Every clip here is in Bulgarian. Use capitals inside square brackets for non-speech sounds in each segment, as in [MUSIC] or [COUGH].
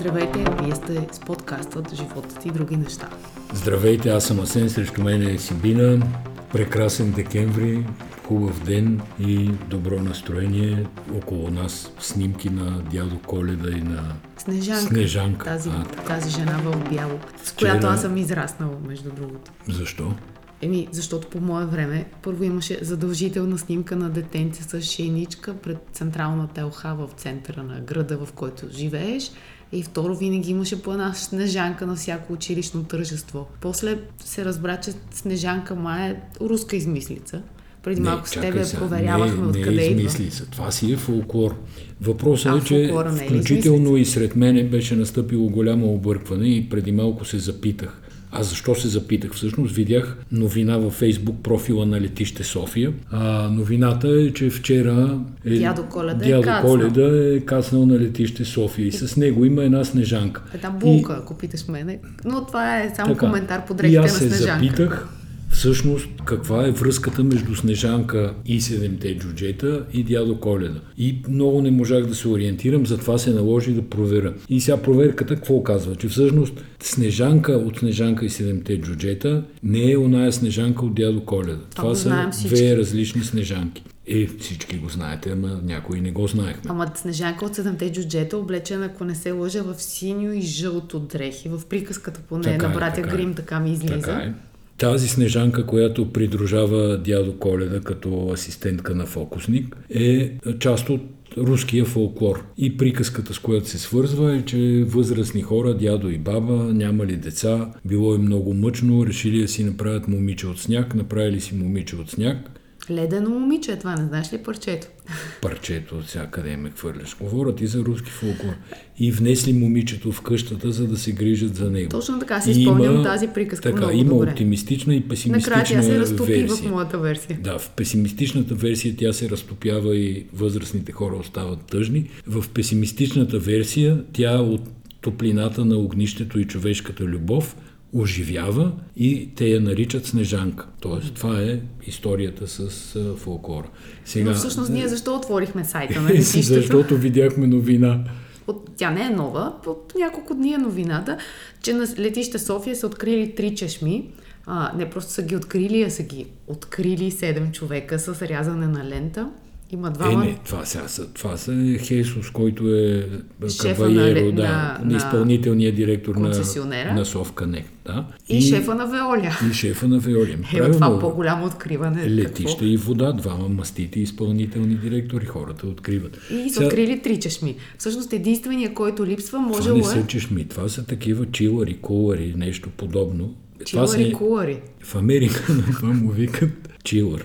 Здравейте, вие сте с подкастът Животът и други неща. Здравейте, аз съм Асен, срещу мен е Сибина. Прекрасен декември, хубав ден и добро настроение. Около нас снимки на дядо Коледа и на Снежанка. Снежанка. Тази, А, тази жена в бяло, с Вчера- която аз съм израснала, между другото. Защо? Еми, защото по мое време първо имаше задължителна снимка на детенце с шейничка пред централната елха в центъра на града, в който живееш. И второ, винаги имаше по една снежанка на всяко училищно тържество. После се разбра, че снежанка май е руска измислица. Преди малко с тебе сега. проверявахме не, откъде не е измислица. Това си е фолклор. Въпросът А, е, че не е включително и сред мене беше настъпило голямо объркване и преди малко се запитах. А защо се запитах? Всъщност видях новина във Фейсбук профила на летище София. А, новината е, че вчера е, Дядо Коледа е дядо кацнал. Коледа е кацнал на летище София и с него има една снежанка. Една булка, ако питаш мене. Но това е само Така. коментар по И дрехите на аз се Снежанка. запитах всъщност каква е връзката между Снежанка и седемте джуджета и дядо Коледа. И много не можах да се ориентирам, затова се наложи да проверя. И сега проверката какво казва? Че всъщност Снежанка от Снежанка и седемте джуджета не е оная Снежанка от дядо Коледа. Това го са две различни Снежанки. Е, всички го знаете, ама някои не го знаехме. Ама Снежанка от седемте джуджета, облечена, ако не се лъжа, в синьо и жълто дрехи. В приказката поне Така на е, братя така е. Грим така ми излиза. Така е. Тази снежанка, която придружава дядо Коледа като асистентка на фокусник, е част от руския фолклор. И приказката, с която се свързва е, че възрастни хора, дядо и баба, нямали деца, било им много мъчно, решили да си направят момиче от сняг, направили си момиче от сняг, Ледено момиче това, не знаеш ли парчето? парчето от всякъде ме хвърляш. Говорят и за руски фолклор. И внесли момичето в къщата, за да се грижат за него. Точно така си спомням тази приказка Така, много има добре. оптимистична и песимистична Накрая тя се разтопи версия. в моята версия. Да, в песимистичната версия тя се разтопява и възрастните хора остават тъжни. В песимистичната версия тя от топлината на огнището и човешката любов оживява и те я наричат Снежанка. Тоест, това е историята с фолклора. Сега, Но всъщност ние защо отворихме сайта [LAUGHS] на летището? защото видяхме новина. От, тя не е нова, от няколко дни е новината, че на летище София са открили три чешми. А, не просто са ги открили, а са ги открили седем човека с рязане на лента. Има Е, двама. не, това, сега, са, това са Хейсус, който е Шефа Каваеро, на- да, на- на, изпълнителният директор на, на Совканект. Да. И, шефа на Веоля. И шефа на Веолия. Е, това по-голямо откриване. Летище и вода, двама мастити изпълнителни директори, хората откриват. Какво? И са Сега, открили три чешми. Всъщност единственият, който липсва, това можело не е са чешми, това са такива чилари, кулари, нещо подобно. това чилари са, кулари. в Америка [LAUGHS] на това му викат чилър.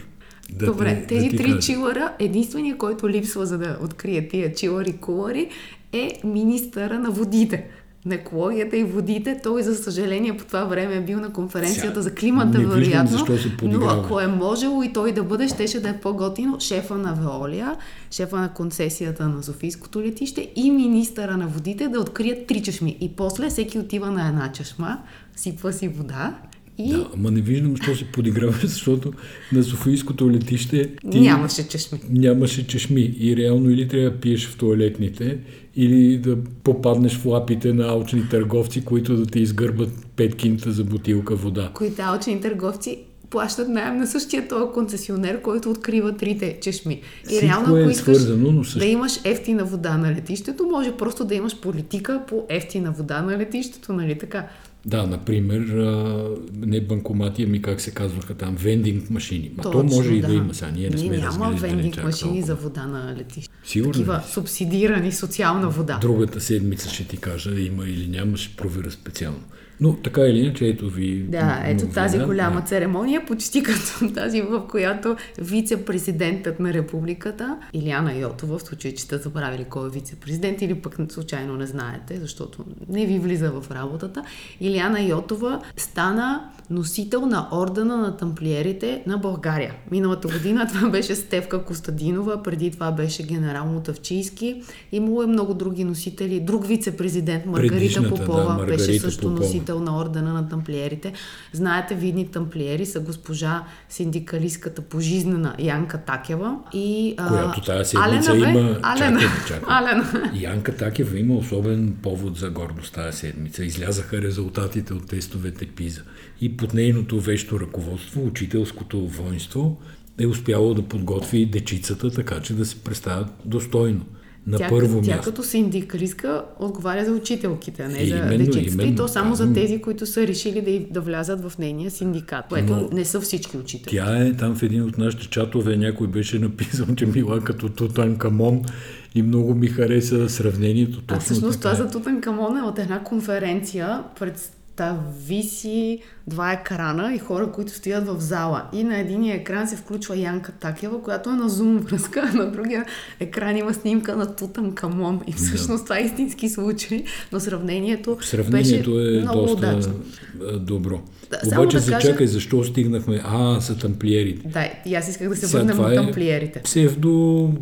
Да Добре, те- тези да ти три кажа. чилъра, единственият, който липсва за да открие тия чилари кулари е министъра на водите. На екологията и водите. Той, за съжаление, по това време е бил на конференцията Сега, за климата, не виждам вероятно. защо се но подиграва. ако е можело и той да бъде, щеше да е по-готино шефа на Веолия, шефа на концесията на Софийското летище и министъра на водите да открият три чешми. И после всеки отива на една чешма, сипва си вода и Да, ама не виждам, защо се подиграваш, [LAUGHS] защото на Софийското летище ти нямаше чешми. нямаше чешми и реално или трябва да пиеш в туалетните, или да попаднеш в лапите на алчни търговци, които да ти изгърбат 5 кинта за бутилка вода. които алчни търговци плащат найем на същия този концесионер, който открива трите чешми. И Всичко реално, е ако искаш свързано, но също- да имаш ефтина вода на летището, може просто да имаш политика по ефтина вода на летището, нали така? Да, например, не банкомати, ами как се казваха там, вендинг машини. Ма то Точно, може и да да. има, сега ние не сме няма разглеждали вендинг чак машини толкова. за вода на летище. Сигурно Такива субсидирани социална вода. Другата седмица ще ти кажа, има или няма, ще проверя специално. Но така или иначе, ето ви Да, ето новина. тази голяма Да. церемония, почти [LAUGHS] като тази, в която вице-президентът на републиката, Иляна Йотова, в случай, че сте забравили кой е вице-президент или пък случайно не знаете, защото не ви влиза в работата, Илияна Йотова стана носител на ордена на тамплиерите на България. Миналата година това [LAUGHS] беше Стевка Костадинова, преди това беше генерал Мутавчийски. Имало е много други носители. Друг вице-президент Маргарита Попова да, Маргарита беше също Попова. носител на ордена на тамплиерите. Знаете, видни тамплиери са госпожа синдикалистката пожизнена Янка Такева и Която тази седмица Алена, има... Алена. Чакай, чакай. Алена. Янка Такева има особен повод за гордост тази седмица. Излязаха резултатите от тестовете ПИЗа и под нейното вещо ръководство, учителското воинство, е успяло да подготви дечицата така, че да се представят достойно. На тя, първо тя място. като синдикалистка отговаря за учителките, а не за именно, дечицата. Именно, и то само казвам, за тези, които са решили да, да влязат в нейния синдикат, което не са всички учители. Тя е там в един от нашите чатове, някой беше написал, че била като Тутан Камон и много ми хареса сравнението. Точно а всъщност това е. за Тутан Камон е от една конференция пред виси два екрана и хора, които стоят в зала. И на единия екран се включва Янка Такева, която е на зум връзка, а на другия екран има снимка на Тутан Камон. И всъщност да. това е истински случай, но сравнението, сравнението беше е много доста удачно. добро. Да, Обаче да зачакай, кажа... защо стигнахме? А, са тамплиерите. Да, и аз исках да се върнем на тамплиерите. Е псевдо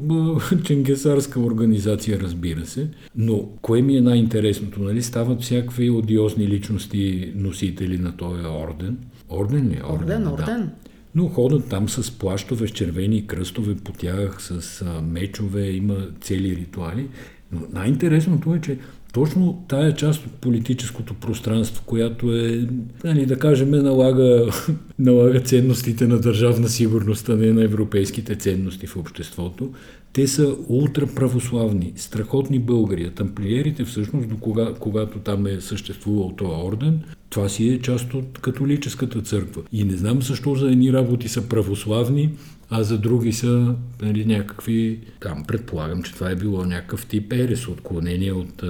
[LAUGHS] ченгесарска организация, разбира се. Но кое ми е най-интересното? Нали? Стават всякакви одиозни личности носители на този орден. Орден ли? Орден, орден. орден. Да. Но ходят там с плащове, с червени кръстове по тях, с а, мечове, има цели ритуали. Но най-интересното е, че точно тая част от политическото пространство, която е, нали, да кажем, налага, [LAUGHS] налага ценностите на държавна сигурност, а не на европейските ценности в обществото, те са ултраправославни, страхотни българи. Тамплиерите всъщност, до кога, когато там е съществувал този орден, това си е част от католическата църква. И не знам защо за едни работи са православни, а за други са нали, някакви... Там предполагам, че това е било някакъв тип ерес, отклонение от,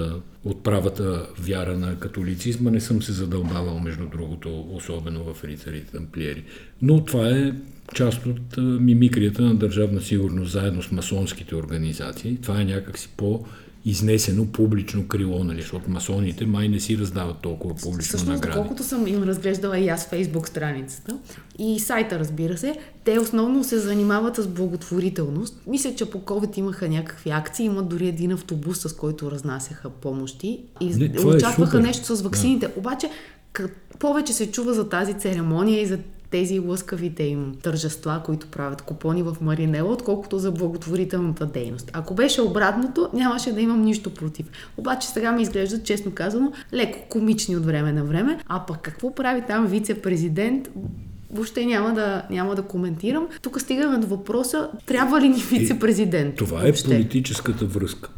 от правата вяра на католицизма. Не съм се задълбавал, между другото, особено в рицарите тамплиери. Но това е част от мимикрията на държавна сигурност, заедно с масонските организации. Това е някакси по- изнесено публично крило, нали, защото масоните май не си раздават толкова публично Всъщност, награди. колкото съм им разглеждала и аз Фейсбук страницата и сайта, разбира се, те основно се занимават с благотворителност. Мисля, че по COVID имаха някакви акции, имат дори един автобус, с който разнасяха помощи и не, е участваха е нещо с ваксините. Да. Обаче, повече се чува за тази церемония и за тези лъскавите им тържества, които правят купони в Маринела, отколкото за благотворителната дейност. Ако беше обратното, нямаше да имам нищо против. Обаче сега ми изглеждат, честно казано, леко комични от време на време. А пък какво прави там вице-президент? Въобще няма да, няма да коментирам. Тук стигаме до въпроса, трябва ли ни вице-президент? Това е въобще? политическата връзка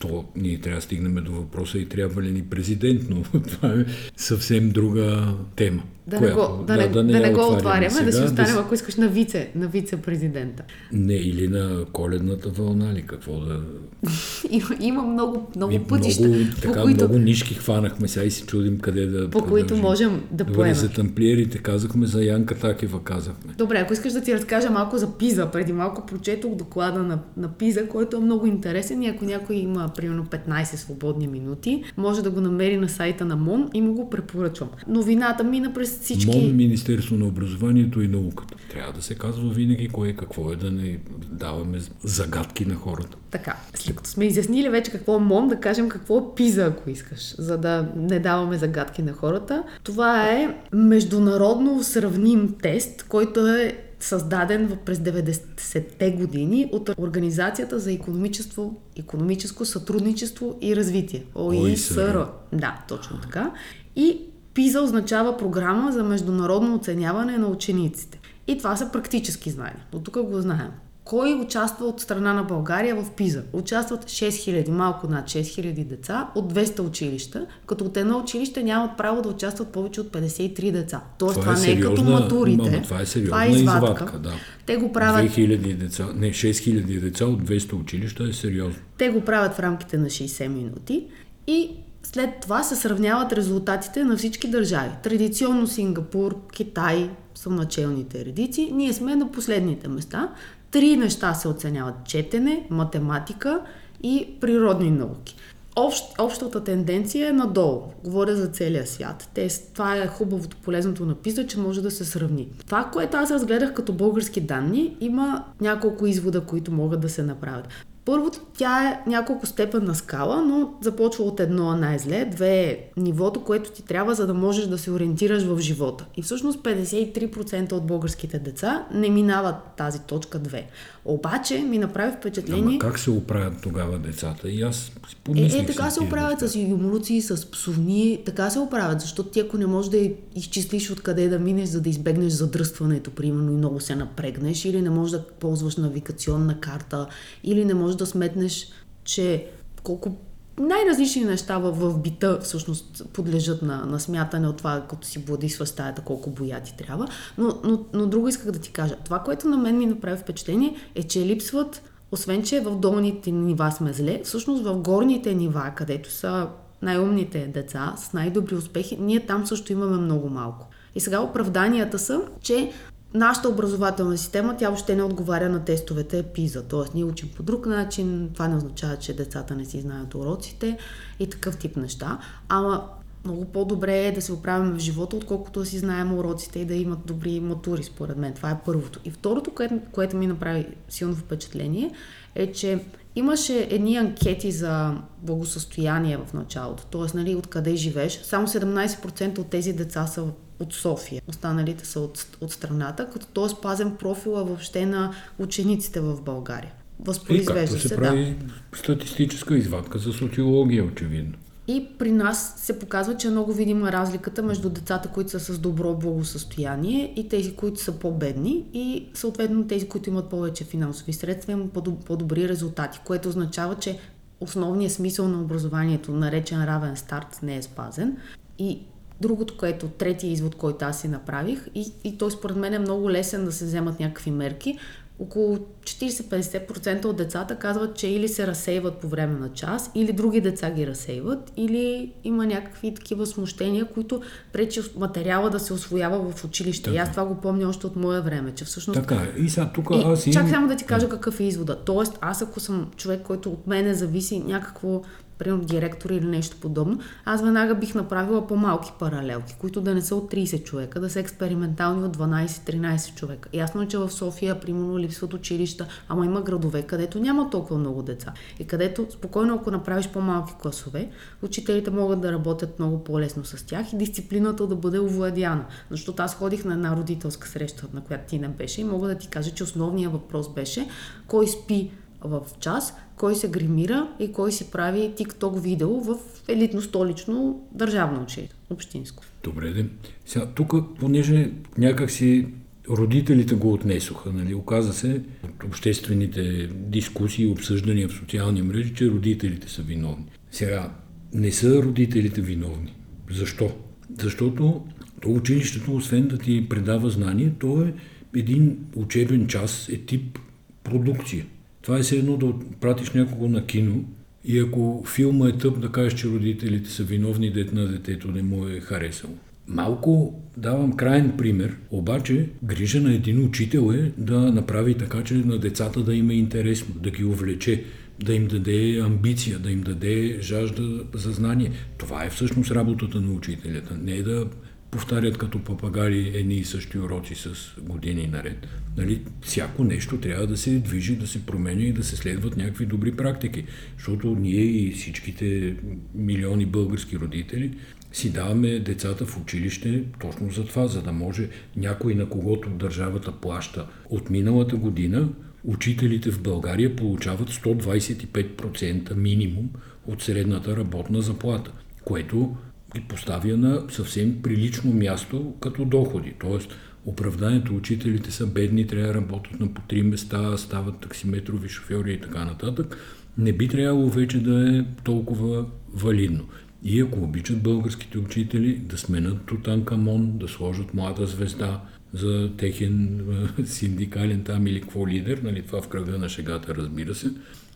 то ние трябва да стигнем до въпроса и трябва ли ни президент, но [LAUGHS] това е съвсем друга тема. Да, която, не го, да, да, не, да, не, да не го отваряме, сега, да си останем, да... ако искаш, на вице, на вице-президента. Не, или на коледната вълна, или какво да... [LAUGHS] има, има много, много и пътища. Много, така, които... много нишки хванахме сега и си чудим къде да По продължим. които можем да Добре, поемем. за тамплиерите казахме, за Янка Такева казахме. Добре, ако искаш да ти разкажа малко за Пиза, преди малко прочетох доклада на, на Пиза, който е много интересен и ако някой има примерно 15 свободни минути, може да го намери на сайта на МОН и му го препоръчвам. Новината мина през всички... МОН, Министерство на образованието и науката. Трябва да се казва винаги кое какво е, да не даваме загадки на хората. Така, след като сме изяснили вече какво е МОН, да кажем какво е ПИЗа, ако искаш, за да не даваме загадки на хората. Това е международно сравним тест, който е създаден през 90-те години от Организацията за економическо, економическо сътрудничество и развитие. ОИСР. Да, точно така. И ПИЗа означава програма за международно оценяване на учениците. И това са практически знания. До тук го знаем. Кой участва от страна на България в ПИЗа? Участват 6000, малко над 6000 деца от 200 училища, като от едно училище нямат право да участват повече от 53 деца. Тоест това, това е не е като матурите. Мама, това е сериозна това е извадка. извадка да. Те го правят... 2000 деца, не, 6000 деца от 200 училища е сериозно. Те го правят в рамките на 60 минути и след това се сравняват резултатите на всички държави. Традиционно Сингапур, Китай са началните редици. Ние сме на последните места. Три неща се оценяват. Четене, математика и природни науки. общ, общата тенденция е надолу. Говоря за целия свят. Те, това е хубавото, полезното на PISA, че може да се сравни. Това, което аз разгледах като български данни, има няколко извода, които могат да се направят. Първото, тя е няколко степенна скала, но започва от едно най-зле, две е нивото, което ти трябва, за да можеш да се ориентираш в живота. И всъщност 53% от българските деца не минават тази точка 2. Обаче ми направи впечатление... Ама как се оправят тогава децата? И аз си помислих Е, е така се оправят с юморуци, с псовни, така се оправят, защото ти ако не можеш да изчислиш откъде да минеш, за да избегнеш задръстването, примерно, и много се напрегнеш, или не можеш да ползваш навигационна карта, или не можеш да сметнеш, че колко най-различни неща в, в бита всъщност подлежат на, на смятане от това, като си бладисва стаята, колко боя ти трябва. Но, но, но друго исках да ти кажа. Това, което на мен ми направи впечатление, е, че липсват, освен че в долните нива сме зле, всъщност в горните нива, където са най-умните деца с най-добри успехи, ние там също имаме много малко. И сега оправданията са, че нашата образователна система, тя въобще не отговаря на тестовете ПИЗа. Тоест, ние учим по друг начин, това не означава, че децата не си знаят уроците и такъв тип неща. Ама много по-добре е да се оправим в живота, отколкото да си знаем уроците и да имат добри матури, според мен. Това е първото. И второто, което, което ми направи силно впечатление, е, че имаше едни анкети за благосъстояние в началото. Тоест, нали, откъде живееш. Само 17% от тези деца са от София. Останалите са от, от страната, като то е спазен профила въобще на учениците в България. Възпроизвежда и както се, се прави да. статистическа извадка за социология, очевидно. И при нас се показва, че е много видима разликата между децата, които са с добро благосъстояние и тези, които са по-бедни и съответно тези, които имат повече финансови средства, имат по-добри резултати, което означава, че основният смисъл на образованието, наречен равен старт, не е спазен. И Другото, което, третия извод, който аз си направих, и, и той според мен е много лесен да се вземат някакви мерки, около 40-50% от децата казват, че или се разсейват по време на час, или други деца ги разсейват, или има някакви такива смущения, които пречи материала да се освоява в училище. Така. И аз това го помня още от мое време, че всъщност... Така И сега тук аз. Чак само да ти кажа какъв е извода. Тоест, аз ако съм човек, който от мене зависи някакво примерно директор или нещо подобно, аз веднага бих направила по-малки паралелки, които да не са от 30 човека, да са експериментални от 12-13 човека. Ясно е, че в София, примерно, липсват училища, ама има градове, където няма толкова много деца. И където спокойно, ако направиш по-малки класове, учителите могат да работят много по-лесно с тях и дисциплината да бъде овладяна. Защото аз ходих на една родителска среща, на която ти не беше и мога да ти кажа, че основният въпрос беше кой спи в час, кой се гримира и кой си прави тикток видео в елитно столично държавно училище, общинско. Добре, де. Сега, тук, понеже някак си родителите го отнесоха, нали? Оказа се от обществените дискусии обсъждания в социални мрежи, че родителите са виновни. Сега, не са родителите виновни. Защо? Защото то училището, освен да ти предава знание, то е един учебен час, е тип продукция. Това е все едно да пратиш някого на кино и ако филма е тъп, да кажеш, че родителите са виновни, дет на детето не му е харесало. Малко давам крайен пример, обаче грижа на един учител е да направи така, че на децата да има интересно, да ги увлече, да им даде амбиция, да им даде жажда за знание. Това е всъщност работата на учителята. Не е да повтарят като папагали едни и същи уроци с години наред. Нали, всяко нещо трябва да се движи, да се променя и да се следват някакви добри практики. Защото ние и всичките милиони български родители си даваме децата в училище точно за това, за да може някой на когото държавата плаща. От миналата година учителите в България получават 125% минимум от средната работна заплата, което ги поставя на съвсем прилично място като доходи. Тоест, оправданието учителите са бедни, трябва да работят на по три места, стават таксиметрови шофьори и така нататък, не би трябвало вече да е толкова валидно. И ако обичат българските учители да сменят Тутанкамон, да сложат млада звезда за техен синдикален там или какво лидер, нали, това в кръга на шегата, разбира се,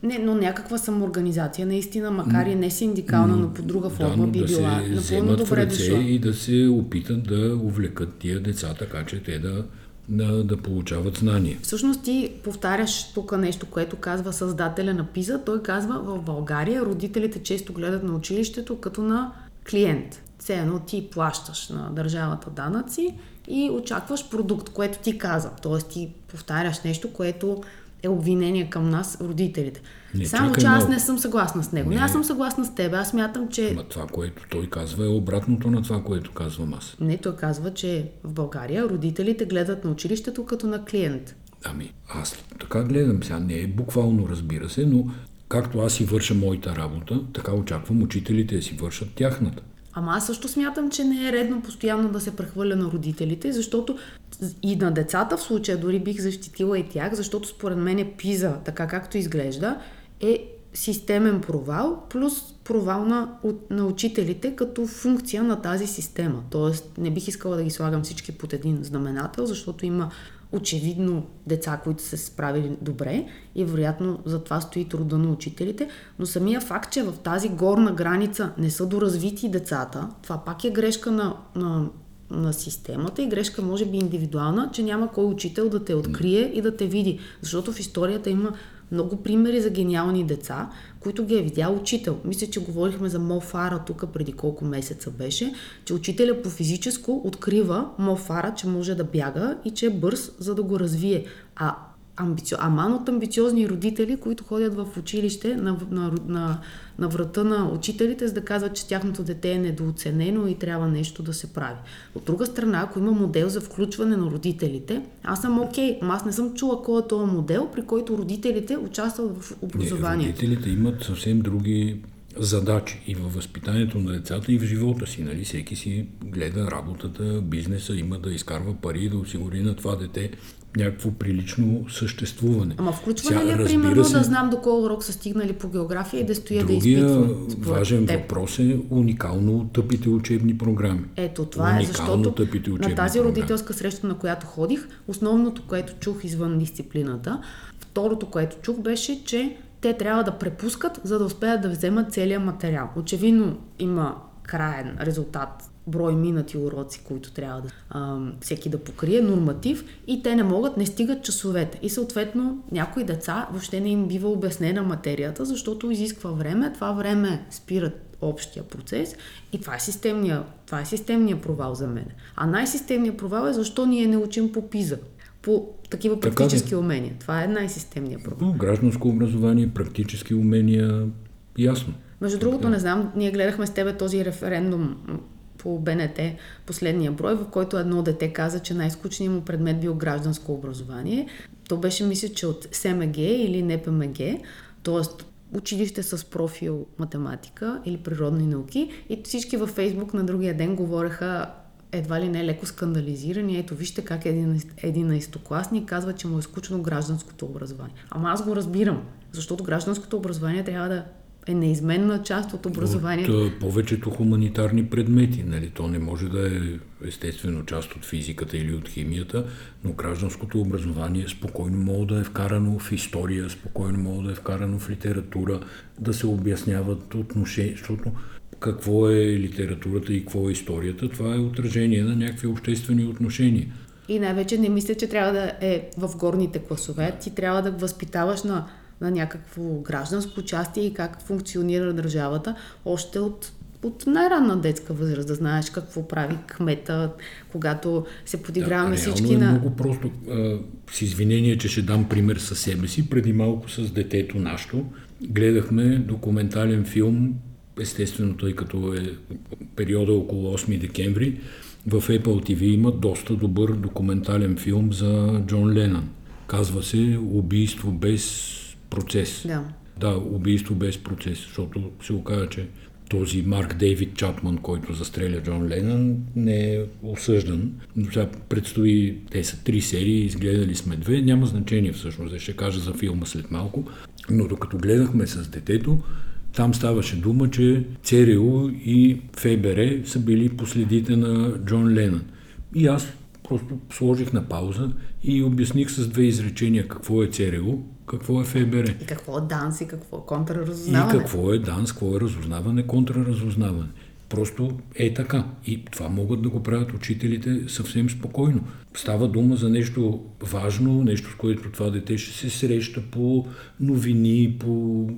не, но някаква самоорганизация, наистина, макар и не синдикална, но по друга форма да, би да била напълно добре дошла. И да се опитат да увлекат тия деца, така че те да да, да получават знания. Всъщност ти повтаряш тук нещо, което казва създателя на ПИЗа. Той казва в България родителите често гледат на училището като на клиент. Все едно ти плащаш на държавата данъци и очакваш продукт, което ти каза. Тоест ти повтаряш нещо, което е обвинение към нас, родителите. Не, Само, че аз не съм съгласна с него. Не, Не. аз съм съгласна с теб. Аз мятам, че... Ма това, което той казва, е обратното на това, което казвам аз. Не, той казва, че в България родителите гледат на училището като на клиент. Ами, аз така гледам сега. Не е буквално, разбира се, но както аз си върша моята работа, така очаквам учителите да си вършат тяхната. Ама аз също смятам, че не е редно постоянно да се прехвърля на родителите, защото и на децата в случая дори бих защитила и тях, защото според мен е пиза, така както изглежда, е системен провал, плюс провал на, на учителите като функция на тази система. Тоест, не бих искала да ги слагам всички под един знаменател, защото има очевидно деца, които са се справили добре и вероятно за това стои труда на учителите, но самия факт, че в тази горна граница не са доразвити децата, това пак е грешка на, на, на системата и грешка може би индивидуална, че няма кой учител да те открие и да те види, защото в историята има много примери за гениални деца, които ги е видял учител. Мисля, че говорихме за Мо Фара тук преди колко месеца беше, че учителя по физическо открива Мо Фара, че може да бяга и че е бърз, за да го развие. А амбицио... аман от амбициозни родители, които ходят в училище на, на, на, на врата на учителите, за да казват, че тяхното дете е недооценено и трябва нещо да се прави. От друга страна, ако има модел за включване на родителите, аз съм окей, ама аз не съм чула кой е този модел, при който родителите участват в Не, образованието. родителите имат съвсем други задачи и във възпитанието на децата и в живота си. Нали? Всеки си гледа работата, бизнеса, има да изкарва пари да осигури на това дете някакво прилично съществуване. Ама включване Сега, ли е, примерно, се, да знам до кой урок са стигнали по география и да стоя да изпитвам? важен теб? въпрос е уникално тъпите учебни програми. Ето, това е Уникално защото тъпите учебни на тази програми. родителска среща, на която ходих, основното, което чух извън дисциплината, второто, което чух беше, че те трябва да препускат, за да успеят да вземат целият материал. Очевидно има краен резултат брой минати уроци, които трябва да а, всеки да покрие, норматив и те не могат, не стигат часовете. И съответно някои деца въобще не им бива обяснена материята, защото изисква време, това време спират общия процес и това е системния, това е системния провал за мен. А най-системният провал е защо ние не учим по ПИЗа, по такива Така практически да. умения. Това е най-системният провал. Но гражданско образование, практически умения, ясно. Между другото, не знам, ние гледахме с тебе този референдум по БНТ, последния брой, в който едно дете каза, че най-скучният му предмет бил гражданско образование. То беше, мисля, че от СМГ или НПМГ, т.е. училище с профил математика или природни науки и всички във Фейсбук на другия ден говореха едва ли не леко скандализирани. Ето, вижте как един, един наистокласник казва, че му е скучно гражданското образование. Ама аз го разбирам, защото гражданското образование трябва да е неизменна част от образованието. От повечето хуманитарни предмети. Нали? То не може да е естествено част от физиката или от химията, но гражданското образование спокойно може да е вкарано в история, спокойно може да е вкарано в литература, да се обясняват отношения, защото какво е литературата и какво е историята, това е отражение на някакви обществени отношения. И най-вече не мисля, че трябва да е в горните класове. Ти трябва да възпитаваш на, на някакво гражданско участие и как функционира държавата още от, от най-ранна детска възраст, да знаеш какво прави кмета, когато се подиграваме да, всички е на... много просто. А, с извинение, че ще дам пример със себе си. Преди малко с детето нашето гледахме документален филм, естествено, тъй като е периода около 8 декември, в Apple TV има доста добър документален филм за Джон Ленън. Казва се Убийство без процес. Да. Да, убийство без процес, защото се оказа, че този Марк Дейвид Чапман, който застреля Джон Ленън, не е осъждан. Но сега предстои, те са три серии, изгледали сме две, няма значение всъщност, ще кажа за филма след малко. Но докато гледахме с детето, там ставаше дума, че ЦРУ и ФБР са били последите на Джон Ленън. И аз просто сложих на пауза и обясних с две изречения какво е ЦРУ, какво е ФБР. И какво е ДАНС и какво е И контраразузнаване. какво е ДАНС, какво е разузнаване, контраразузнаване. Просто е така. И това могат да го правят учителите съвсем спокойно. Става дума за нещо важно, нещо с което това дете ще се среща по новини, по,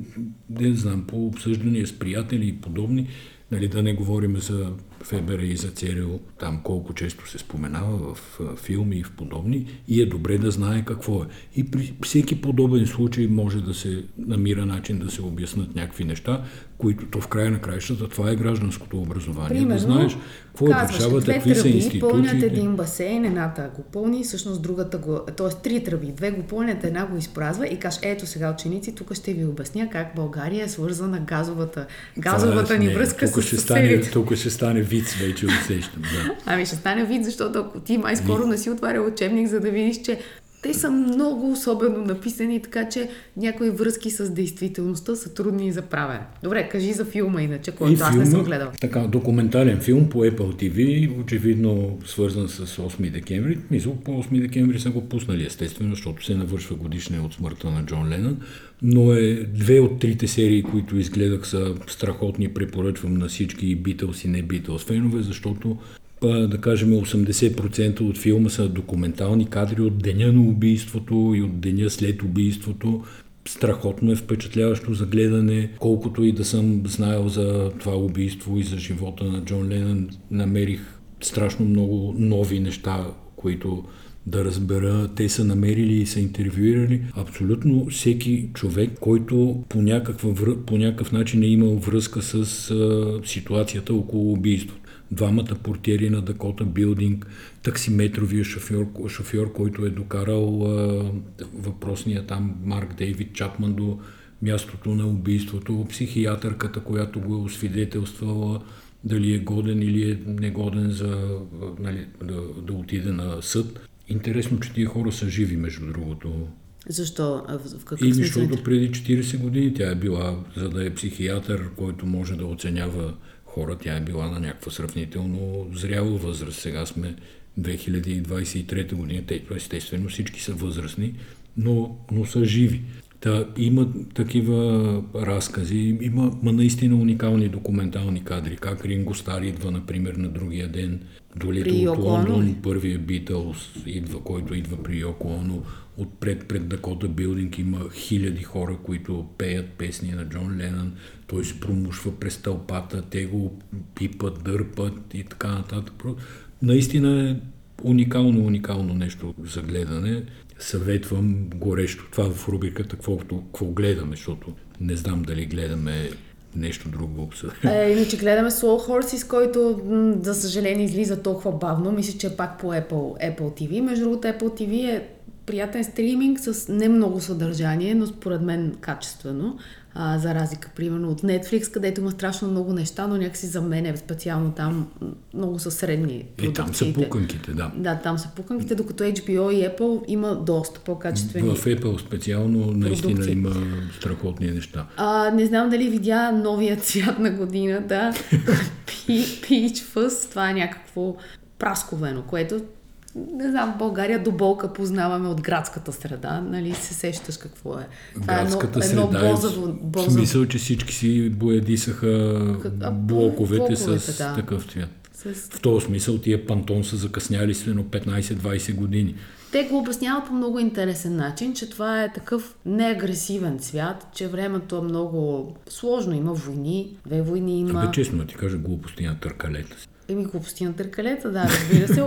не знам, по обсъждания с приятели и подобни. Нали, да не говорим за Фебера и за Церил, там колко често се споменава в филми и в подобни, и е добре да знае какво е. И при всеки подобен случай може да се намира начин да се обяснат някакви неща, които то в края на краищата това е гражданското образование. Примерно, да знаеш какво е държавата, какви са институциите. пълнят един басейн, едната го пълни, всъщност другата го, т.е. три тръби, две го пълнят, една го изпразва и каже, ето сега ученици, тук ще ви обясня как България е свързана газовата, газовата е, ни не, връзка тук с ще стане, Тук ще стане вид, вече усещам. Да. Ами ще стане вид, защото ако ти май скоро не си отваря учебник, за да видиш, че те са много особено написани, така че някои връзки с действителността са трудни за правене. Добре, кажи за филма иначе, който аз не съм гледал. Така, документален филм по Apple TV, очевидно свързан с 8 декември. Мисля, по 8 декември са го пуснали, естествено, защото се навършва годишния от смъртта на Джон Ленън. Но е две от трите серии, които изгледах са страхотни, препоръчвам на всички Битълс и не Битълс фенове, защото да кажем 80% от филма са документални кадри от деня на убийството и от деня след убийството. Страхотно е впечатляващо за гледане, колкото и да съм знаел за това убийство и за живота на Джон Ленън, намерих страшно много нови неща, които да разбера. Те са намерили и са интервюирали абсолютно всеки човек, който по, някаква, по някакъв начин е имал връзка с а, ситуацията около убийството двамата портиери на Дакота Билдинг, таксиметровия шофьор, шофьор който е докарал а, въпросния там Марк Дейвид Чапман до мястото на убийството, психиатърката, която го е освидетелствала, дали е годен или е негоден за нали, да, да отиде на съд. Интересно, че тия хора са живи, между другото. Защо? В какъв И защото преди 40 години тя е била, за да е психиатър, който може да оценява хора, тя е била на някаква сравнително зряла възраст. Сега сме 2023 година, те естествено всички са възрастни, но, но са живи. Та, има такива разкази, има ма наистина уникални документални кадри, как Ринго Стар идва, например, на другия ден. До лето от Лондон, първия Битълс идва, който идва при Йоко отпред пред Дакота Билдинг има хиляди хора, които пеят песни на Джон Ленън, той се промушва през тълпата, те го пипат, дърпат и така нататък. Наистина е уникално, уникално нещо за гледане. Съветвам горещо това в рубриката, какво, какво гледаме, защото не знам дали гледаме нещо друго. Е, иначе гледаме Soul Horses, който, за съжаление, излиза толкова бавно. Мисля, че е пак по Apple, Apple TV. Между другото, Apple TV е приятен стриминг с не много съдържание, но според мен качествено а, за разлика, примерно, от Netflix, където има страшно много неща, но някакси за мен е специално там много са средни И там са пуканките, да. Да, там са пуканките, докато HBO и Apple има доста по-качествени В Apple специално наистина има страхотни неща. А, не знам дали видя новия цвят на годината, [LAUGHS] Peach Fuzz, това е някакво прасковено, което не знам, България до болка познаваме от градската среда, нали се сещаш какво е. Това градската е едно, едно среда бозаво, бозаво... В смисъл, че всички си боядисаха блоковете, блоковете с да. такъв цвят. С... В този смисъл тия пантон са закъсняли свено 15-20 години. Те го обясняват по много интересен начин, че това е такъв неагресивен свят, че времето е много сложно. Има войни, две войни има. Абе, честно ти кажа глупости на търкалета. Еми, глупости на търкалета, да, разбира се,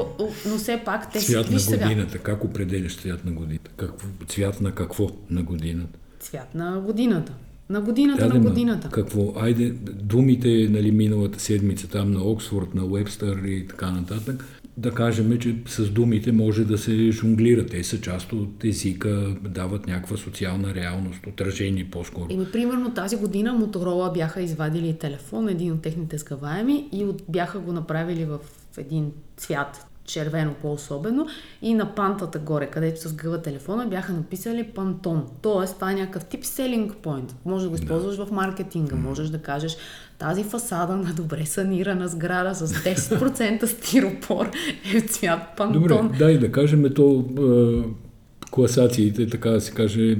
но все пак те Цвят на годината, сега. как определяш цвят на годината? Какво, цвят на какво на годината? Цвят на годината. На годината, да, на годината. Какво? Айде, думите, нали, миналата седмица там на Оксфорд, на Уебстър и така нататък, да кажем, че с думите може да се жонглира. Те са част от езика, дават някаква социална реалност, отражение по-скоро. Еми, примерно тази година Моторола бяха извадили телефон, един от техните скаваеми и от, бяха го направили в един цвят, червено по-особено и на пантата горе, където с гъва телефона, бяха написали пантон. Тоест, това е някакъв тип селинг point. Може да го използваш да. в маркетинга, можеш да кажеш тази фасада на добре санирана сграда с 10% стиропор е цвят пантон. Добре, дай да кажем, то класациите, така да се каже,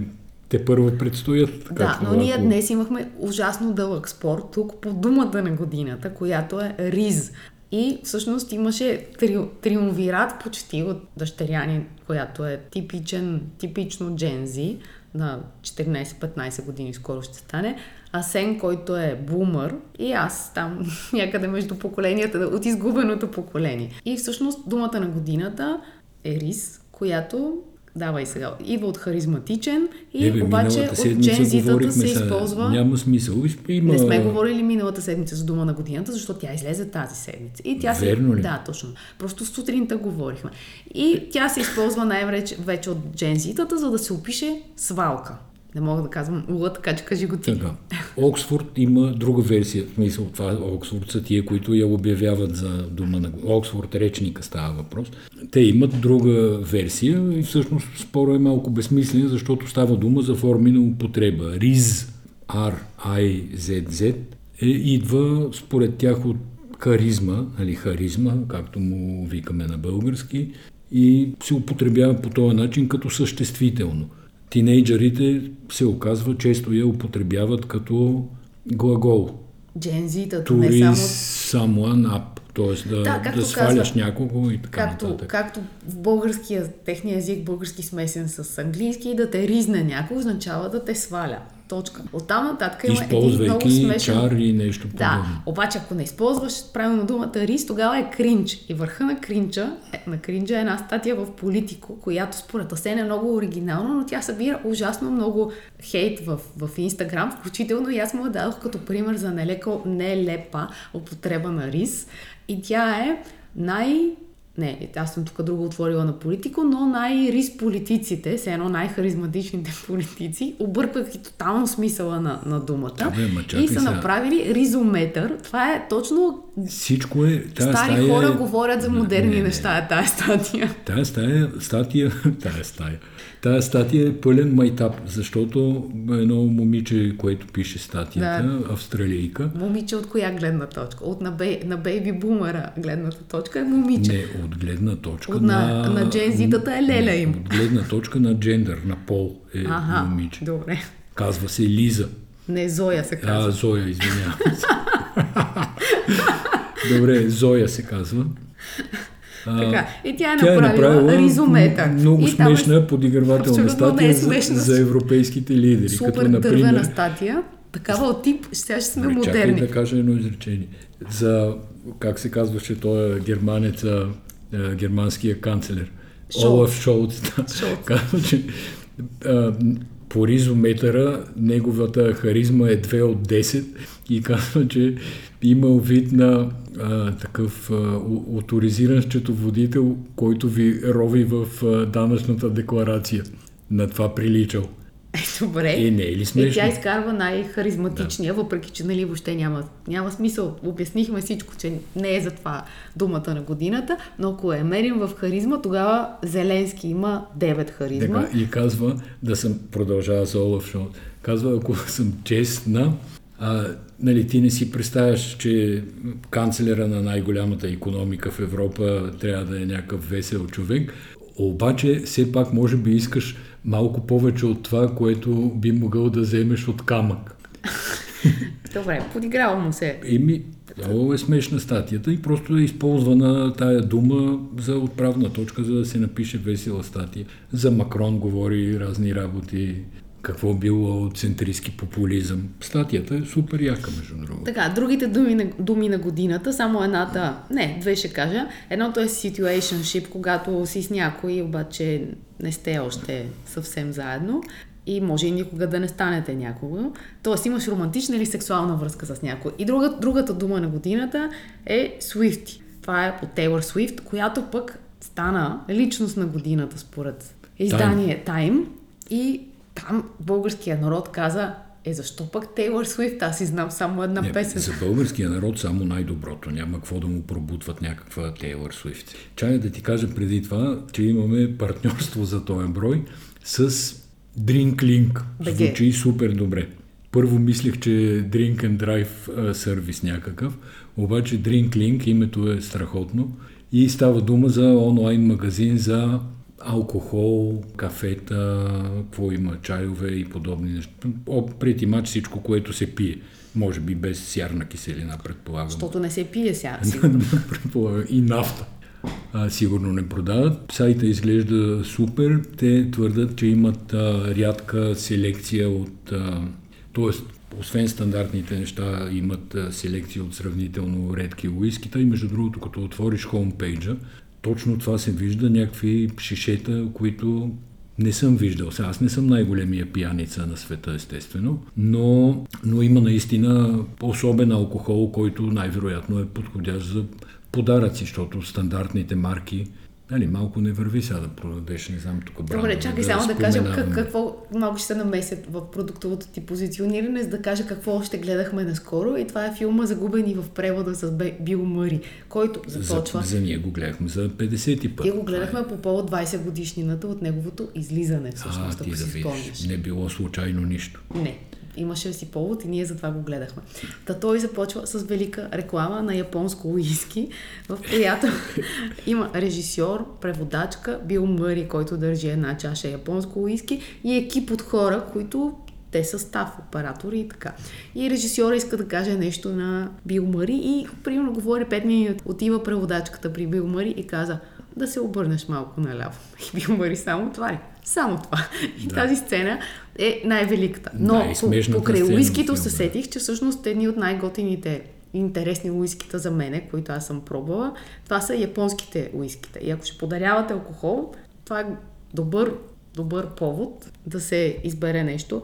те първо предстоят. Да, но ние ако- днес имахме ужасно дълъг спор тук по думата на годината, която е риз. И всъщност имаше три, триумвират почти от дъщеряни, която е типичен, типично джензи на 14-15 години скоро ще стане. Асен, който е бумър и аз там [LAUGHS] някъде между поколенията, от изгубеното поколение. И всъщност думата на годината е риз, която Давай сега. Идва от харизматичен и Е, бе, обаче от джензитата се сега. използва... Няма смисъл. Има... Не сме говорили миналата седмица за дума на годината, защото тя излезе тази седмица. И тя Верно се... ли? Да, точно. Просто сутринта говорихме. И тя се използва най-вече вече от джензитата, за да се опише свалка. Не мога да казвам ула, така че кажи го ти. Така. Оксфорд има друга версия. В смисъл, това Оксфорд са тия, които я обявяват за дума на Оксфорд речника става въпрос. Те имат друга версия и всъщност спора е малко безсмислен, защото става дума за форми на употреба. РИЗ, R-I-Z-Z, е, идва според тях от харизма, нали, харизма, както му викаме на български, и се употребява по този начин като съществително. Тинейджърите се оказва често я употребяват като глагол. Джензитата, не To само... someone up, т.е. да, Да, да, сваляш казва- някого и така Както, нататък. както в българския, техния език, български смесен с английски, да те ризне някой, означава да те сваля. Точка. Оттам нататък има един много Използвайки смешен... чар и нещо Да, подобно. обаче ако не използваш правилно думата риз, тогава е кринч. И върха на кринча, е, на кринча е една статия в Политико, която според Асен е много оригинална, но тя събира ужасно много хейт в, в Инстаграм, включително и аз му я дадох като пример за нелеко, нелепа употреба на риз. И тя е най... Не, аз съм тук друго отворила на политико, но най-риз политиците, все едно най-харизматичните [LAUGHS] политици, обърквайки тотално смисъла на, на думата. Да, бе, ма и са сега. направили ризометър. Това е точно Всичко е... Тая Стари стая хора е... говорят за Не, модерни не, не. неща, е тази статия. Тая стая, статия, [LAUGHS] тая стая, тая статия е пълен майтап, защото едно момиче, което пише статията, Да. австралийка, Момиче от коя гледна точка? От на, бей, на бейби бумера гледната точка е момиче. не от гледна точка От на- на джензитата е леля не, им. От гледна точка на джендър, на пол е Ага, момиче. добре. Казва се Лиза. Не, Зоя се казва. А, Зоя, извинявам се. [LAUGHS] Добре, Зоя се казва. Така. И тя е Тя е направила, направила ризометър. много и там е смешна подигравателна не статия е за, смешна. за европейските лидери. супер като, например, дървена статия. Такава от тип, сега ще сме Чакай модерни. да кажа едно изречение. За, как се казваше той германец, а, а, германския канцлер? Шолц. Олаф Шолц. да. Шолц. Казва, че а, по ризометъра неговата харизма е 2 от 10 и казва, че имал вид на а, такъв а, авторизиран счетоводител, който ви рови в а, данъчната декларация. На това приличал. Е, добре. Е, не е ли И смешно? тя изкарва най-харизматичния, въпреки че нали, въобще няма, няма смисъл. Обяснихме всичко, че не е за това думата на годината, но ако е мерим в харизма, тогава Зеленски има 9 харизма. Така, и казва да съм, продължава за Олаф казва, ако съм честна, а, нали, ти не си представяш, че канцлера на най-голямата економика в Европа трябва да е някакъв весел човек, обаче все пак може би искаш малко повече от това, което би могъл да вземеш от камък. Добре, подиграва му се. Еми, много е смешна статията и просто е използвана тая дума за отправна точка, за да се напише весела статия. За Макрон говори разни работи, какво било центристски популизъм. Статията е супер яка, между другото. Така, другите думи на, думи на годината, само едната, не, две ще кажа. Едното е situationship, когато си с някой, обаче не сте още съвсем заедно и може и никога да не станете някога. Тоест имаш романтична или сексуална връзка с някой. И друга, другата дума на годината е Swifty. Това е от Тейлор Свифт, която пък стана личност на годината според издание Time. И там българския народ каза, е защо пък Тейлор Свифт? Аз си знам само една Не, песен. за българския народ само най-доброто. Няма какво да му пробутват някаква Тейлор Свифт. Чая да ти кажа преди това, че имаме партньорство за този брой с DrinkLink. Звучи супер добре. Първо мислех, че Drink and Drive сервис някакъв, обаче DrinkLink името е страхотно и става дума за онлайн магазин за алкохол, кафета, какво има, чайове и подобни неща. Преди мач всичко, което се пие. Може би без сярна киселина, предполагам. Защото не се пие [LAUGHS] предполагам. И нафта. А, сигурно не продават. Сайта изглежда супер. Те твърдат, че имат а, рядка селекция от... А, тоест, освен стандартните неща, имат селекция от сравнително редки уискита и между другото, като отвориш хомпейджа, точно това се вижда, някакви шишета, които не съм виждал. Сега аз не съм най-големия пияница на света, естествено, но, но има наистина особен алкохол, който най-вероятно е подходящ за подаръци, защото стандартните марки Нали, малко не върви сега да продадеш, не знам тук бранда. Добре, чакай да само да кажем как, какво малко ще се намесят в продуктовото ти позициониране, за да кажа какво още гледахме наскоро. И това е филма Загубени в превода с Бил Мъри, който започва... За, за ние го гледахме за 50 ти път. И го гледахме по повод 20 годишнината от неговото излизане, всъщност, а, ти да си спомняш. Не било случайно нищо. Не, имаше си повод и ние затова го гледахме. Та той започва с велика реклама на японско уиски, в която [LAUGHS] има режисьор, преводачка, Бил Мъри, който държи една чаша японско уиски и екип от хора, които те са став, оператори и така. И режисьора иска да каже нещо на Бил Мъри и примерно говори 5 минути. Отива преводачката при Бил Мъри и каза да се обърнеш малко наляво. [LAUGHS] И Бил Мъри само това ли? Само това. И да. тази сцена е най-великата. Но да, по, покрай уискито се сетих, че всъщност едни от най-готините интересни уискита за мене, които аз съм пробвала, това са японските уискита. И ако ще подарявате алкохол, това е добър, добър повод да се избере нещо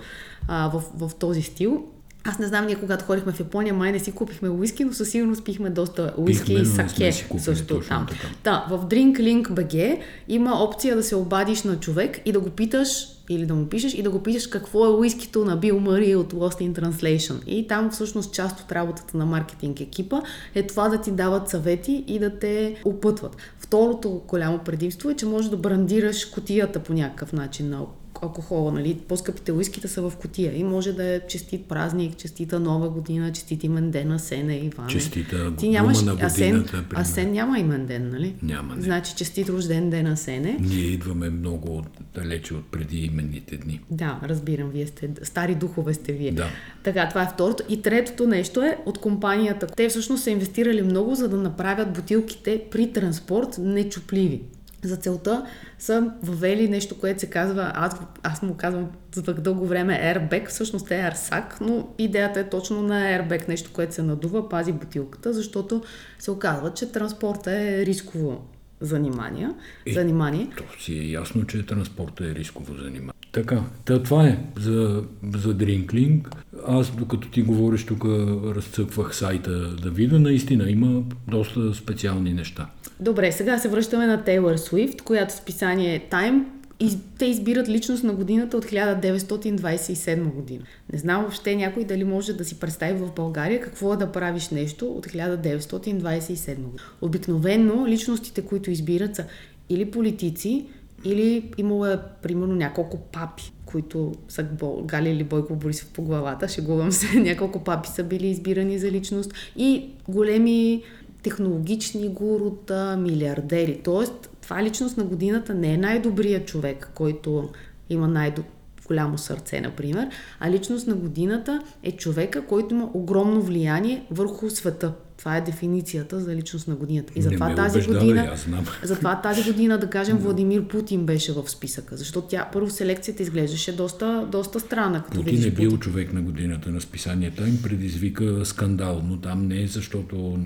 а, в, в този стил. Аз не знам, ние когато ходихме в Япония, май не си купихме уиски, но със сигурност пихме доста уиски и саке също там. Така. Да, в Drink Link BG има опция да се обадиш на човек и да го питаш или да му пишеш и да го питаш какво е уискито на Бил Мъри от Lost in Translation. И там всъщност част от работата на маркетинг екипа е това да ти дават съвети и да те опътват. Второто голямо предимство е, че можеш да брандираш котията по някакъв начин на алкохола, нали? По-скъпите уиските са в котия и може да е честит празник, честита нова година, честит имен ден на Сене и Иване. Честита Ти нямаш, на годината, Асен, Асен няма имен ден, нали? Няма, не. Значи честит рожден ден на Сене. Ние идваме много далече от преди именните дни. Да, разбирам, вие сте стари духове сте вие. Да. Така, това е второто. И третото нещо е от компанията. Те всъщност са инвестирали много, за да направят бутилките при транспорт нечупливи. За целта са въвели нещо, което се казва, аз, аз му казвам за так дълго време airbag, всъщност е арсак, но идеята е точно на airbag, нещо, което се надува, пази бутилката, защото се оказва, че транспорта е рисково занимание. Е, занимание. То си е ясно, че транспорта е рисково занимание. Така, та това е за, за Drinklink. Аз, докато ти говориш, тук разцъквах сайта да видя. Наистина има доста специални неща. Добре, сега се връщаме на Тейлор Свифт, която списание Time из, те избират личност на годината от 1927 година. Не знам въобще някой дали може да си представи в България какво е да правиш нещо от 1927 година. Обикновенно личностите, които избират са или политици, или имало е примерно няколко папи, които са галили Бойко Борисов по главата, шегувам се, [LAUGHS] няколко папи са били избирани за личност и големи технологични гурута, милиардери. Тоест, това личност на годината не е най-добрият човек, който има най-голямо сърце, например, а личност на годината е човека, който има огромно влияние върху света. Това е дефиницията за личност на годината. И затова тази убеждава, година, затова тази година, да кажем, Владимир Путин беше в списъка, защото тя първо селекцията изглеждаше доста, доста странна. Като Путин е бил Путин. човек на годината на списанията им, предизвика скандал, но там не е защото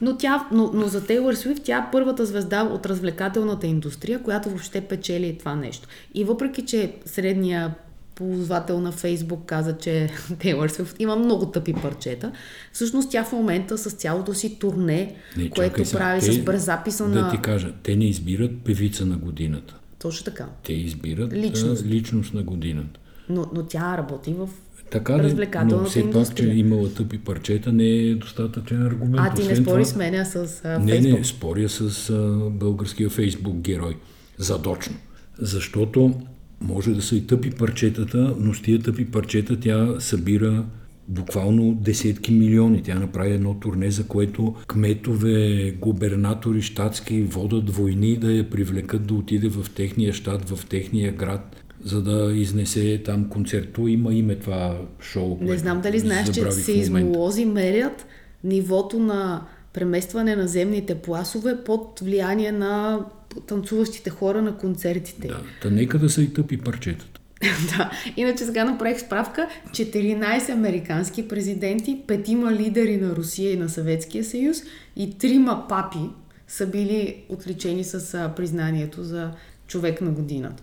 но, тя, но, но за Тейлор Свифт тя е първата звезда от развлекателната индустрия, която въобще печели това нещо. И въпреки, че средния ползвател на Фейсбук каза, че [LAUGHS] Тейлор Свифт има много тъпи парчета. Всъщност тя в момента с цялото си турне, не, което чакай, прави те, с бърз записа да на... Да ти кажа, те не избират певица на годината. Точно така. Те избират личност, личност на годината. Но, но тя работи в така ли, но все пак, че имала тъпи парчета, не е достатъчен аргумент. А, ти не спори с мене с а, Не, не, споря с а, българския фейсбук герой. Задочно. Защото може да са и тъпи парчетата, но с тия тъпи парчета тя събира буквално десетки милиони. Тя направи едно турне, за което кметове, губернатори, щатски водат войни да я привлекат да отиде в техния щат, в техния град за да изнесе там концерто. Има име това шоу. Не знам дали знаеш, че сейзмолози мерят нивото на преместване на земните пласове под влияние на танцуващите хора на концертите. Да, та нека да са и тъпи парчетата. [LAUGHS] да, иначе сега направих справка. 14 американски президенти, петима лидери на Русия и на Съветския съюз и трима папи са били отличени с признанието за човек на годината.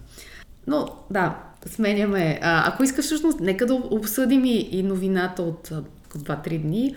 Но да, сменяме. А, ако искаш всъщност, нека да обсъдим и, и новината от 2-3 дни.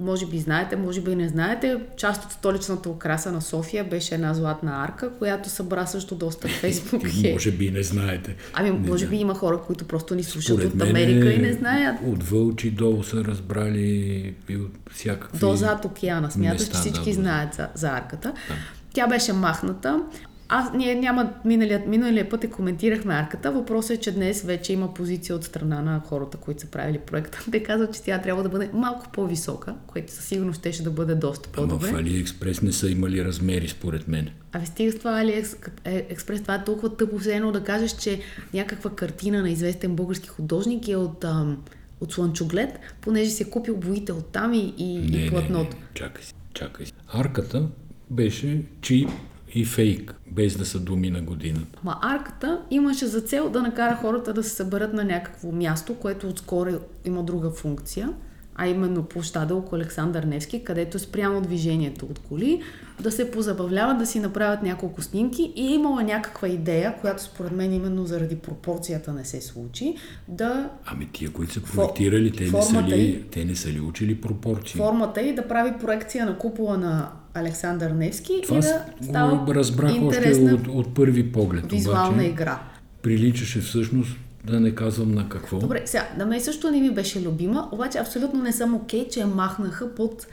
Може би знаете, може би не знаете. Част от столичната украса на София беше една златна арка, която събра също доста [LAUGHS] фейсбук. може би не знаете. Ами, не може би има хора, които просто ни слушат Според от Америка и не знаят. От Вълчи долу са разбрали и от всякакви До зад океана. Смяташ, че всички да, знаят за, за арката. Да. Тя беше махната. Аз, ние няма, миналия, миналия път и коментирахме арката. Въпросът е, че днес вече има позиция от страна на хората, които са правили проекта. Те казват, че тя трябва да бъде малко по-висока, което със сигурност ще, да бъде доста по-добре. Ама в AliExpress не са имали размери, според мен. Абе, стига с това AliExpress, това е толкова тъпо все едно да кажеш, че някаква картина на известен български художник е от, ам, от слънчоглед, понеже си е купил боите от там и, и, не, и платното. Не, не, чакай си, чакай си. Арката беше чип и фейк, без да са думи на годината. Ма арката имаше за цел да накара хората да се съберат на някакво място, което отскоро има друга функция, а именно площада около Александър Невски, където е спрямо движението от коли, да се позабавляват, да си направят няколко снимки и е имала някаква идея, която според мен именно заради пропорцията не се случи, да... Ами тия, които са проектирали, те не, са ли, те не са ли учили пропорции? Формата и да прави проекция на купола на Александър Невски Това и да става го разбрах още от, от първи поглед. Визуална обаче, игра. Приличаше всъщност да не казвам на какво. Добре, сега, на мен също не ми беше любима, обаче абсолютно не съм окей, okay, че я махнаха под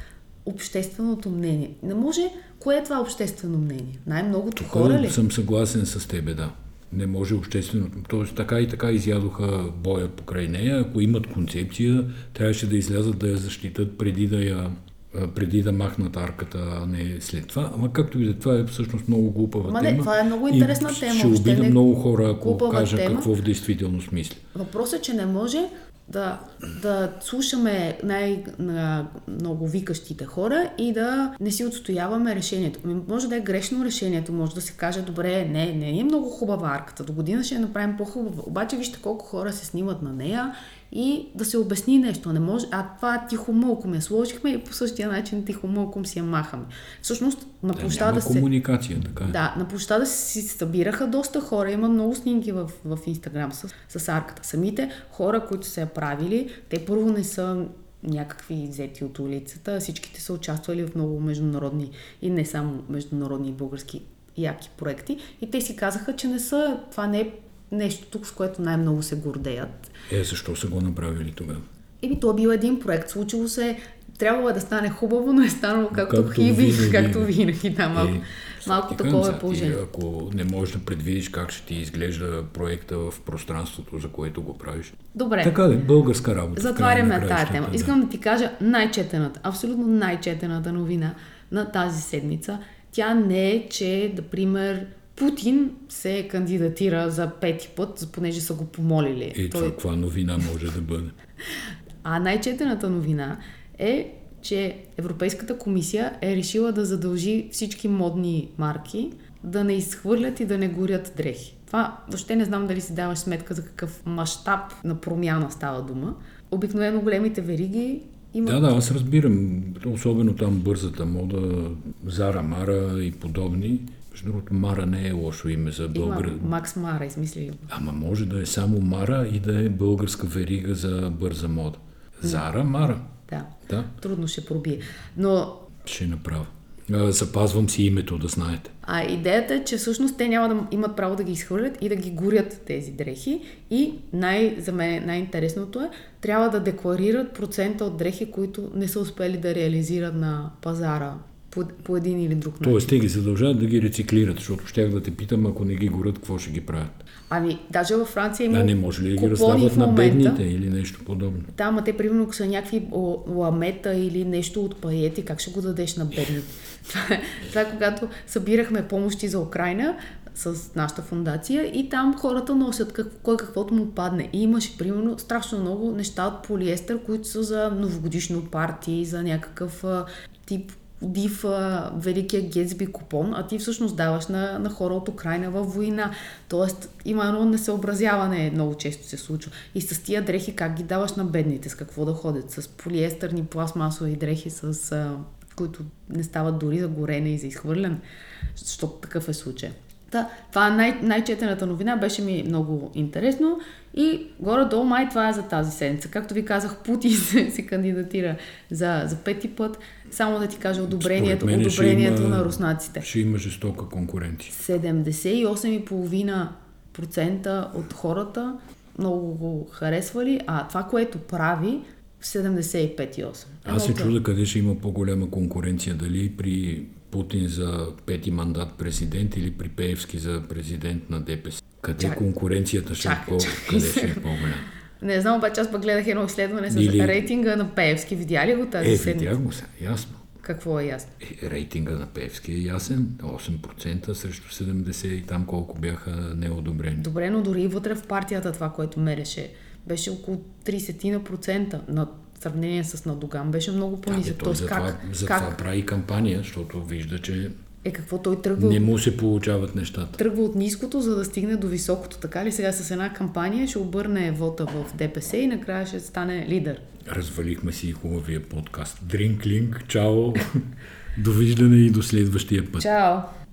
общественото мнение. Не може... Кое е това обществено мнение? Най-многото Тук хора ли? съм съгласен с тебе, да. Не може общественото. Тоест така и така изядоха боя покрай нея. Ако имат концепция, трябваше да излязат да я защитат преди да я преди да махнат арката, а не след това. Ама както и да това е всъщност много глупава Ма тема. Не, това е много интересна и тема. Ще обида не... много хора, ако кажа тема. какво в действителност мисля. Въпросът е, че не може да, да слушаме най-много викащите хора и да не си отстояваме решението. Ами, може да е грешно решението, може да се каже, добре, не, не е много хубава арката, до година ще я направим по-хубава. Обаче вижте колко хора се снимат на нея и да се обясни нещо. Не може, а това тихо мълком я сложихме и по същия начин тихо мълком си я махаме. Всъщност на площада да, се... комуникация, така е. Да, на площада си събираха доста хора. Има много снимки в, в Инстаграм с, с арката. Самите хора, които са я правили, те първо не са някакви взети от улицата. Всичките са участвали в много международни и не само международни български яки проекти. И те си казаха, че не са, това не е нещо тук, с което най-много се гордеят. Е, защо са го направили тогава? Еми, то бил един проект. Случило се, трябвало е да стане хубаво, но е станало както, както хиби, винаги. както винаги. Да, малко, е, малко такова е положение. Ако не можеш да предвидиш как ще ти изглежда проекта в пространството, за което го правиш. Добре. Така да, българска работа. Затваряме тази тема. Да. Искам да ти кажа най-четената, абсолютно най-четената новина на тази седмица. Тя не е, че, например, Путин се кандидатира за пети път, понеже са го помолили. И Той... каква новина може да бъде? А най-четената новина е, че Европейската комисия е решила да задължи всички модни марки да не изхвърлят и да не горят дрехи. Това въобще не знам дали си даваш сметка за какъв мащаб на промяна става дума. Обикновено големите вериги имат... Да, да, аз разбирам. Особено там бързата мода, Зара, Мара и подобни между другото, Мара не е лошо име за българ... Има Макс Мара, измисли Ама може да е само Мара и да е българска верига за бърза мода. Зара Мара. Да. да. Трудно ще пробие. Но... Ще направя. Запазвам си името, да знаете. А идеята е, че всъщност те няма да имат право да ги изхвърлят и да ги горят тези дрехи. И най, за мен най-интересното е, трябва да декларират процента от дрехи, които не са успели да реализират на пазара по, по един или друг начин. Тоест, те ги задължават да ги рециклират, защото щях да те питам, ако не ги горят, какво ще ги правят? Ами, даже във Франция има А не може ли да ги раздават на бедните или нещо подобно? Да, ама те примерно ако са някакви ламета или нещо от паети, как ще го дадеш на бедни? [LAUGHS] това, е, това е когато събирахме помощи за Украина с нашата фундация и там хората носят как, кой каквото му падне. И имаше примерно страшно много неща от полиестер, които са за новогодишно парти, за някакъв а, тип див а, Великия Гетсби купон, а ти всъщност даваш на, на хора от Украина във война. Тоест има едно несъобразяване, много често се случва. И с тия дрехи как ги даваш на бедните, с какво да ходят? С полиестърни пластмасови дрехи, с, а, които не стават дори за горене и за изхвърляне, защото такъв е случай. Та, това е най- най-четената новина, беше ми много интересно и горе-долу май това е за тази седмица. Както ви казах, Путин [LAUGHS] се, се кандидатира за, за пети път. Само да ти кажа одобрението, одобрението има- на руснаците. Ще има жестока конкуренция. 78,5% от хората много го харесвали, а това, което прави, 75,8%. Аз се Едното- чуда къде ще има по-голяма конкуренция. Дали при Путин за пети мандат президент или при Пеевски за президент на ДПС. Къде Чак- конкуренцията ще е, по- къде ще е по-голяма? Не знам, обаче аз пък гледах едно изследване с Или- рейтинга на Пеевски. Видя ли го тази Е, седмица? видях го ясно. Какво е ясно? Е, рейтинга на Певски е ясен. 8% срещу 70% и там колко бяха неодобрени. Добре, но дори и вътре в партията това, което мереше, беше около 30% на сравнение с Надоган. Беше много Да, по-нисък. той Тоест, затова, как, затова как прави кампания, защото вижда, че е какво той тръгва, не му се получават нещата. тръгва от ниското, за да стигне до високото. Така ли сега с една кампания ще обърне вота в ДПС и накрая ще стане лидер. Развалихме си хубавия подкаст. Дринклинг, чао, [LAUGHS] довиждане и до следващия път. Чао!